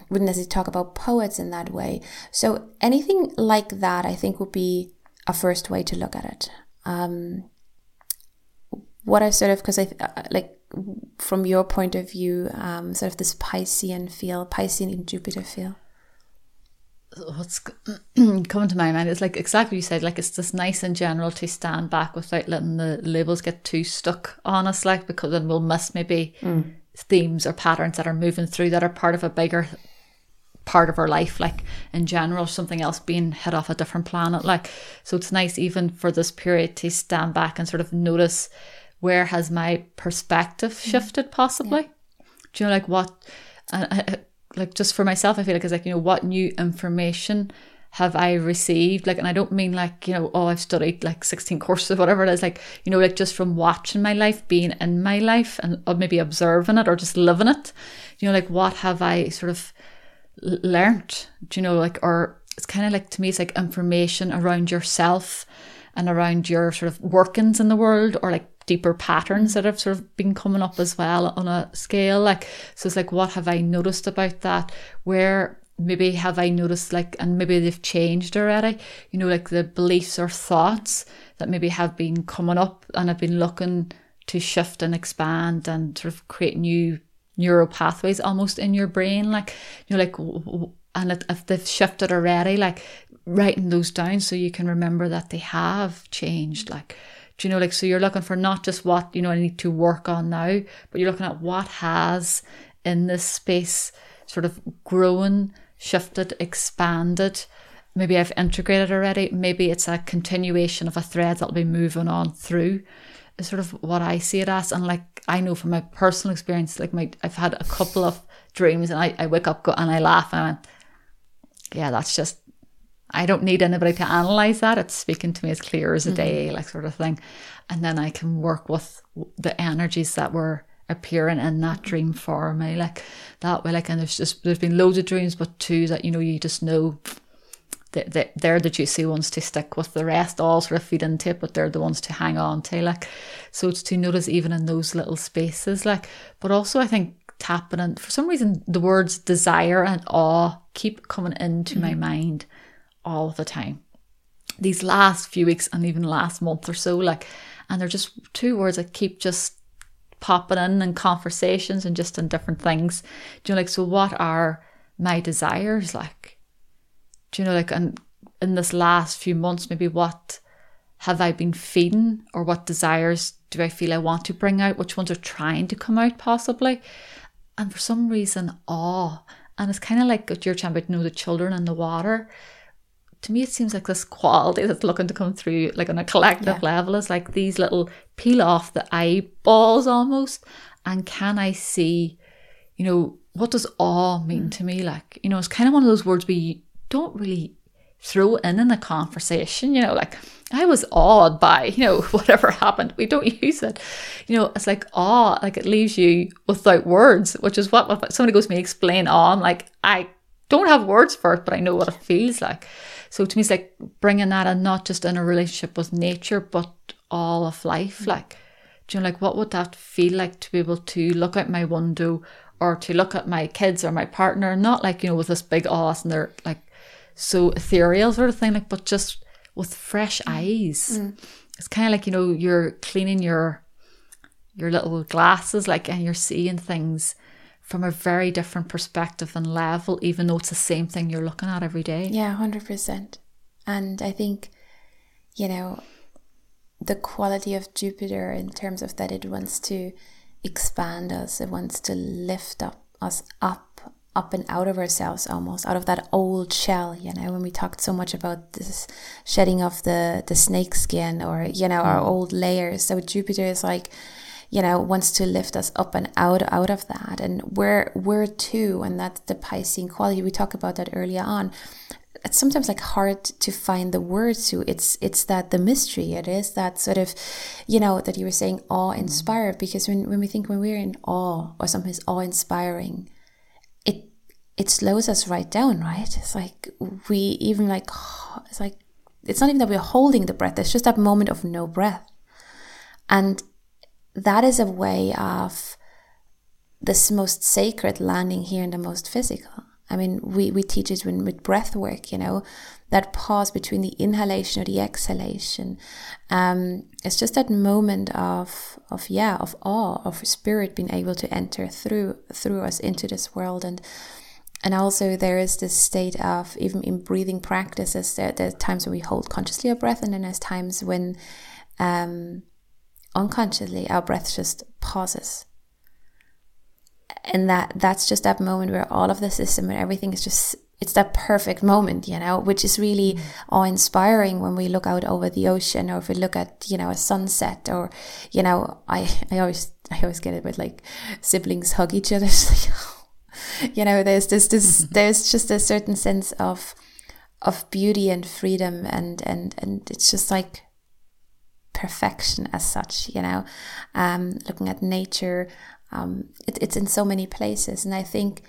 S2: wouldn't necessarily talk about poets in that way. So anything like that i think would be a first way to look at it. Um, what i sort of because i uh, like from your point of view um, sort of this piscean feel piscean in jupiter feel
S1: what's coming to my mind is like exactly what you said like it's just nice in general to stand back without letting the labels get too stuck on us like because then we'll miss maybe mm. themes or patterns that are moving through that are part of a bigger part of our life like in general something else being hit off a different planet like so it's nice even for this period to stand back and sort of notice where has my perspective mm. shifted possibly yeah. do you know like what uh, like just for myself, I feel like it's like, you know, what new information have I received? Like, and I don't mean like, you know, oh, I've studied like 16 courses or whatever it is, like, you know, like just from watching my life, being in my life and or maybe observing it or just living it, you know, like what have I sort of learned? Do you know, like, or it's kind of like to me, it's like information around yourself and around your sort of workings in the world or like deeper patterns that have sort of been coming up as well on a scale. Like, so it's like, what have I noticed about that? Where maybe have I noticed like, and maybe they've changed already, you know, like the beliefs or thoughts that maybe have been coming up and have been looking to shift and expand and sort of create new neural pathways almost in your brain. Like, you know, like, and if they've shifted already, like writing those down so you can remember that they have changed. Like, do you know, like, so you're looking for not just what, you know, I need to work on now, but you're looking at what has in this space sort of grown, shifted, expanded. Maybe I've integrated already. Maybe it's a continuation of a thread that'll be moving on through. is sort of what I see it as. And like I know from my personal experience, like my I've had a couple of dreams and I, I wake up go, and I laugh and I went, yeah, that's just I don't need anybody to analyze that. It's speaking to me as clear as a mm-hmm. day, like sort of thing. And then I can work with the energies that were appearing in that dream for me, like that way. Like, and there's just there's been loads of dreams, but two that you know you just know that they're the juicy ones to stick with. The rest all sort of feed into it, but they're the ones to hang on to. Like, so it's to notice even in those little spaces, like. But also, I think tapping and for some reason the words desire and awe keep coming into mm-hmm. my mind all the time. These last few weeks and even last month or so, like, and they're just two words that keep just popping in in conversations and just in different things. Do you know, like, so what are my desires like? Do you know, like, and in this last few months, maybe what have I been feeding or what desires do I feel I want to bring out? Which ones are trying to come out possibly? And for some reason, awe. And it's kind of like what you're talking about, you know, the children in the water to me it seems like this quality that's looking to come through like on a collective yeah. level is like these little peel off the eyeballs almost. And can i see you know what does awe mean mm. to me? Like you know it's kind of one of those words we don't really throw in in a conversation you know like i was awed by you know whatever happened. We don't use it. You know it's like awe like it leaves you without words which is what somebody goes to me explain awe. I'm like i don't have words for it but i know what it feels like so to me, it's like bringing that and not just in a relationship with nature, but all of life. Mm. Like, do you know, like what would that feel like to be able to look out my window or to look at my kids or my partner, not like, you know, with this big ass and they're like so ethereal sort of thing, like, but just with fresh mm. eyes. Mm. It's kind of like, you know, you're cleaning your your little glasses, like, and you're seeing things from a very different perspective and level, even though it's the same thing you're looking at every day.
S2: Yeah, 100%. And I think, you know, the quality of Jupiter in terms of that it wants to expand us, it wants to lift up us up, up and out of ourselves almost, out of that old shell, you know, when we talked so much about this shedding of the, the snake skin or, you know, our mm. old layers. So Jupiter is like, you know wants to lift us up and out out of that. And we're we're too and that's the piscean quality. We talked about that earlier on. It's sometimes like hard to find the words to. It's it's that the mystery. It is that sort of you know that you were saying awe inspired because when, when we think when we're in awe or something is awe inspiring it it slows us right down right? It's like we even like it's like it's not even that we're holding the breath. It's just that moment of no breath. And that is a way of this most sacred landing here in the most physical. I mean, we, we teach it when, with breath work, you know, that pause between the inhalation or the exhalation. Um, it's just that moment of, of, yeah, of awe, of spirit being able to enter through, through us into this world. And, and also there is this state of, even in breathing practices, there, there are times when we hold consciously our breath and then there's times when, um, unconsciously our breath just pauses. And that that's just that moment where all of the system and everything is just it's that perfect moment you know which is really mm. awe-inspiring when we look out over the ocean or if we look at you know a sunset or you know i i always i always get it with like siblings hug each other you know there's this this there's just a certain sense of of beauty and freedom and and and it's just like perfection as such, you know, um, looking at nature. Um, it, it's in so many places. And I think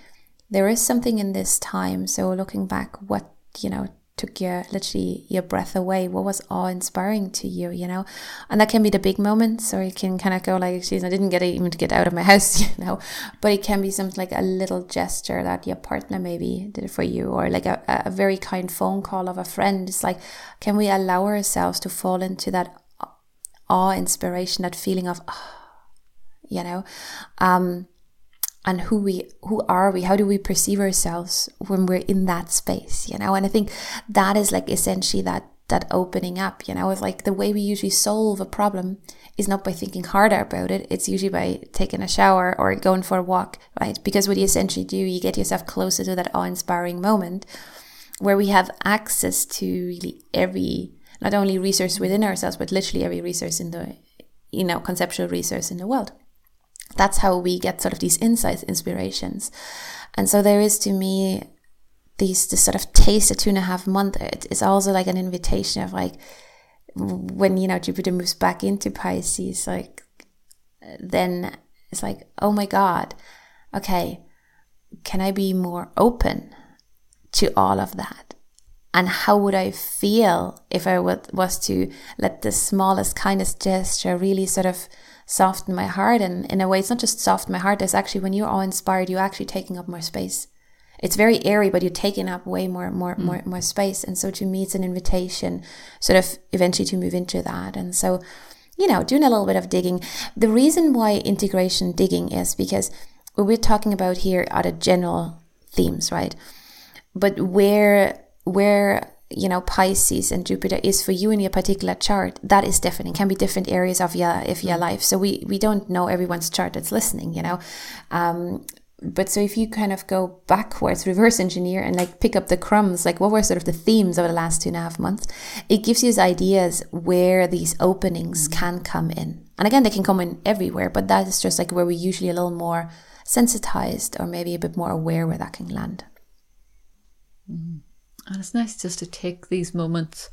S2: there is something in this time. So looking back, what, you know, took your literally your breath away what was awe inspiring to you you know and that can be the big moments or you can kind of go like geez i didn't get even to get out of my house you know but it can be something like a little gesture that your partner maybe did for you or like a, a very kind phone call of a friend it's like can we allow ourselves to fall into that awe, inspiration, that feeling of, oh, you know, um, and who we, who are we? How do we perceive ourselves when we're in that space? You know, and I think that is like essentially that that opening up. You know, it's like the way we usually solve a problem is not by thinking harder about it. It's usually by taking a shower or going for a walk, right? Because what you essentially do, you get yourself closer to that awe-inspiring moment where we have access to really every not only resource within ourselves, but literally every resource in the you know, conceptual resource in the world. That's how we get sort of these insights, inspirations. And so there is to me these this sort of taste of two and a half month. It's also like an invitation of like when you know Jupiter moves back into Pisces, like then it's like, oh my God, okay, can I be more open to all of that? And how would I feel if I would, was to let the smallest kindest gesture really sort of soften my heart? And in a way, it's not just soften my heart. It's actually when you're all inspired, you're actually taking up more space. It's very airy, but you're taking up way more, more, mm. more, more space. And so to me, it's an invitation, sort of eventually to move into that. And so, you know, doing a little bit of digging. The reason why integration digging is because what we're talking about here are the general themes, right? But where where you know Pisces and Jupiter is for you in your particular chart, that is different. It can be different areas of your of your life. So we we don't know everyone's chart that's listening, you know. Um, but so if you kind of go backwards, reverse engineer, and like pick up the crumbs, like what were sort of the themes over the last two and a half months, it gives you ideas where these openings can come in. And again, they can come in everywhere, but that is just like where we're usually a little more sensitized or maybe a bit more aware where that can land.
S1: Mm. And it's nice just to take these moments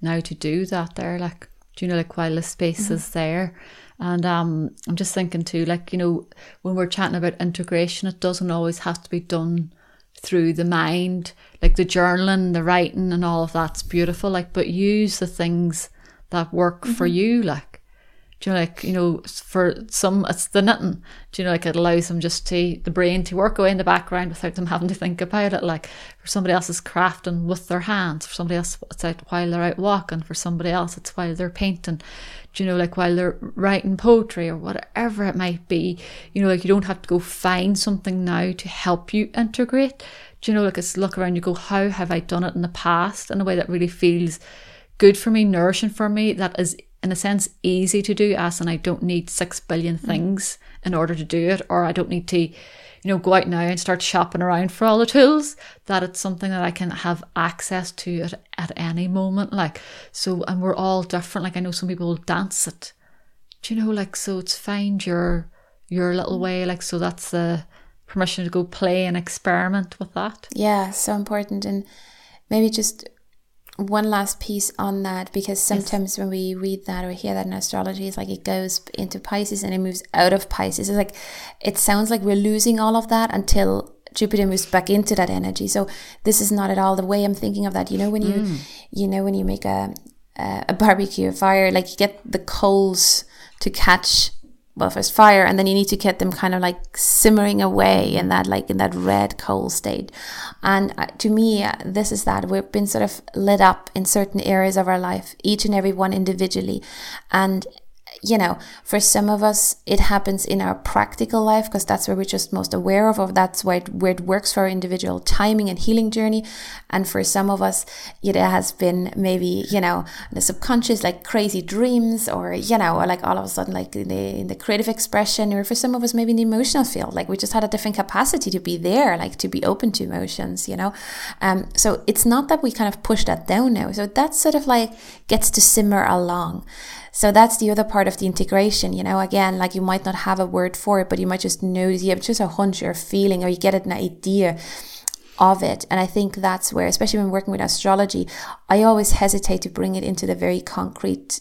S1: now to do that there, like, do you know, like while the space mm-hmm. is there. And um, I'm just thinking too, like, you know, when we're chatting about integration, it doesn't always have to be done through the mind, like the journaling, the writing, and all of that's beautiful. Like, but use the things that work mm-hmm. for you, like do you know, like, you know, for some, it's the knitting. Do you know, like, it allows them just to, the brain to work away in the background without them having to think about it. Like, for somebody else, it's crafting with their hands. For somebody else, it's out while they're out walking. For somebody else, it's while they're painting. Do you know, like, while they're writing poetry or whatever it might be. You know, like, you don't have to go find something now to help you integrate. Do you know, like, it's look around, you go, how have I done it in the past in a way that really feels good for me, nourishing for me, that is in a sense easy to do as and I don't need six billion mm. things in order to do it or I don't need to you know go out now and start shopping around for all the tools that it's something that I can have access to at, at any moment like so and we're all different like I know some people will dance it do you know like so it's find your your little way like so that's the permission to go play and experiment with that
S2: yeah so important and maybe just one last piece on that because sometimes yes. when we read that or hear that in astrology it's like it goes into pisces and it moves out of pisces it's like it sounds like we're losing all of that until jupiter moves back into that energy so this is not at all the way i'm thinking of that you know when you mm. you know when you make a a barbecue a fire like you get the coals to catch well first fire and then you need to get them kind of like simmering away in that like in that red coal state. And uh, to me uh, this is that. We've been sort of lit up in certain areas of our life each and every one individually. And you know, for some of us, it happens in our practical life because that's where we're just most aware of, or that's where it, where it works for our individual timing and healing journey. And for some of us, it has been maybe, you know, the subconscious, like crazy dreams, or, you know, or like all of a sudden, like in the, in the creative expression, or for some of us, maybe in the emotional field, like we just had a different capacity to be there, like to be open to emotions, you know. Um, so it's not that we kind of push that down now. So that sort of like gets to simmer along. So that's the other part of the integration, you know, again, like you might not have a word for it, but you might just know, you have just a hunch or a feeling, or you get an idea of it. And I think that's where, especially when working with astrology, I always hesitate to bring it into the very concrete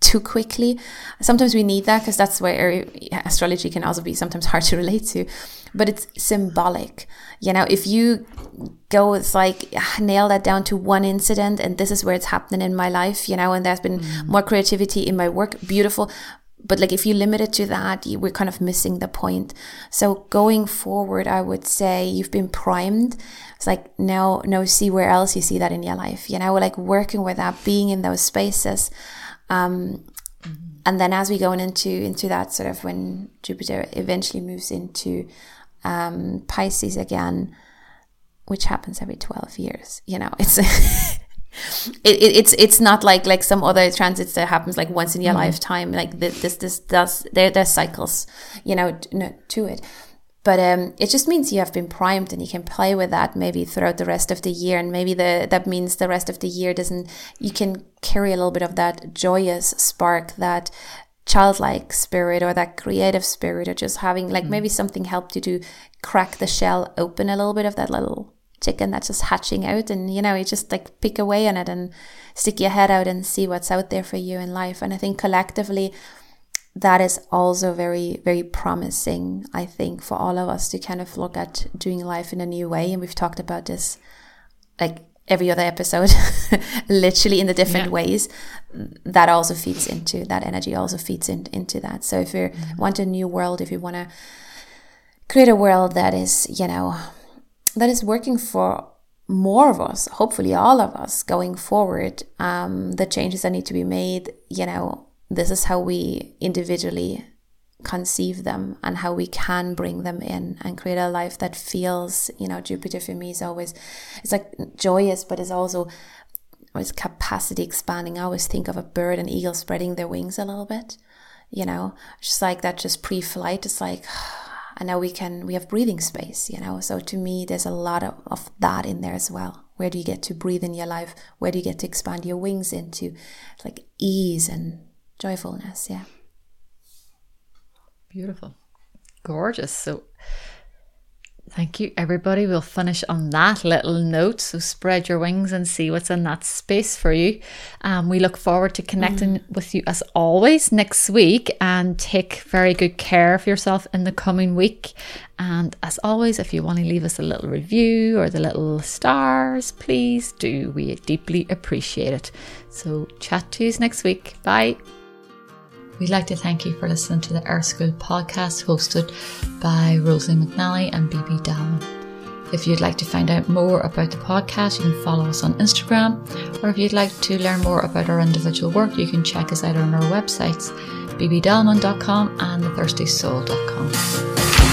S2: too quickly. Sometimes we need that because that's where astrology can also be sometimes hard to relate to, but it's symbolic. You know, if you go, it's like nail that down to one incident and this is where it's happening in my life, you know, and there's been mm. more creativity in my work, beautiful. But like if you limit it to that, you, we're kind of missing the point. So going forward, I would say you've been primed. It's like now, now see where else you see that in your life. You know, like working with that, being in those spaces. Um, mm-hmm. And then as we go into into that sort of when Jupiter eventually moves into um, Pisces again, which happens every 12 years. You know, it's. it, it, it's it's not like like some other transits that happens like once in your mm. lifetime like this this does there there's cycles you know to it but um, it just means you have been primed and you can play with that maybe throughout the rest of the year. And maybe the that means the rest of the year doesn't you can carry a little bit of that joyous spark that childlike spirit or that creative spirit or just having like mm. maybe something helped you to crack the shell open a little bit of that little chicken that's just hatching out. And you know you just like pick away on it and stick your head out and see what's out there for you in life. And i think collectively that is also very very promising i think for all of us to kind of look at doing life in a new way and we've talked about this like every other episode literally in the different yeah. ways that also feeds into that energy also feeds in, into that so if you mm-hmm. want a new world if you want to create a world that is you know that is working for more of us hopefully all of us going forward um, the changes that need to be made you know this is how we individually conceive them and how we can bring them in and create a life that feels you know jupiter for me is always it's like joyous but it's also always capacity expanding. I always think of a bird and eagle spreading their wings a little bit you know? Just like that just pre-flight it's like and now we can we have breathing space you know? So to me there's a lot of, of that in there as well. Where do you get to breathe in your life? Where do you get to expand your wings into? Like ease and joyfulness. Yeah.
S1: Beautiful. Gorgeous. So thank you, everybody. We'll finish on that little note. So spread your wings and see what's in that space for you. Um, we look forward to connecting mm. with you as always next week and take very good care of yourself in the coming week. And as always, if you want to leave us a little review or the little stars, please do. We deeply appreciate it. So chat to you next week. Bye. We'd like to thank you for listening to the Earth School podcast hosted by Rosalie McNally and Bibi Dallin. If you'd like to find out more about the podcast, you can follow us on Instagram, or if you'd like to learn more about our individual work, you can check us out on our websites, bbdalman.com and thethirstysoul.com.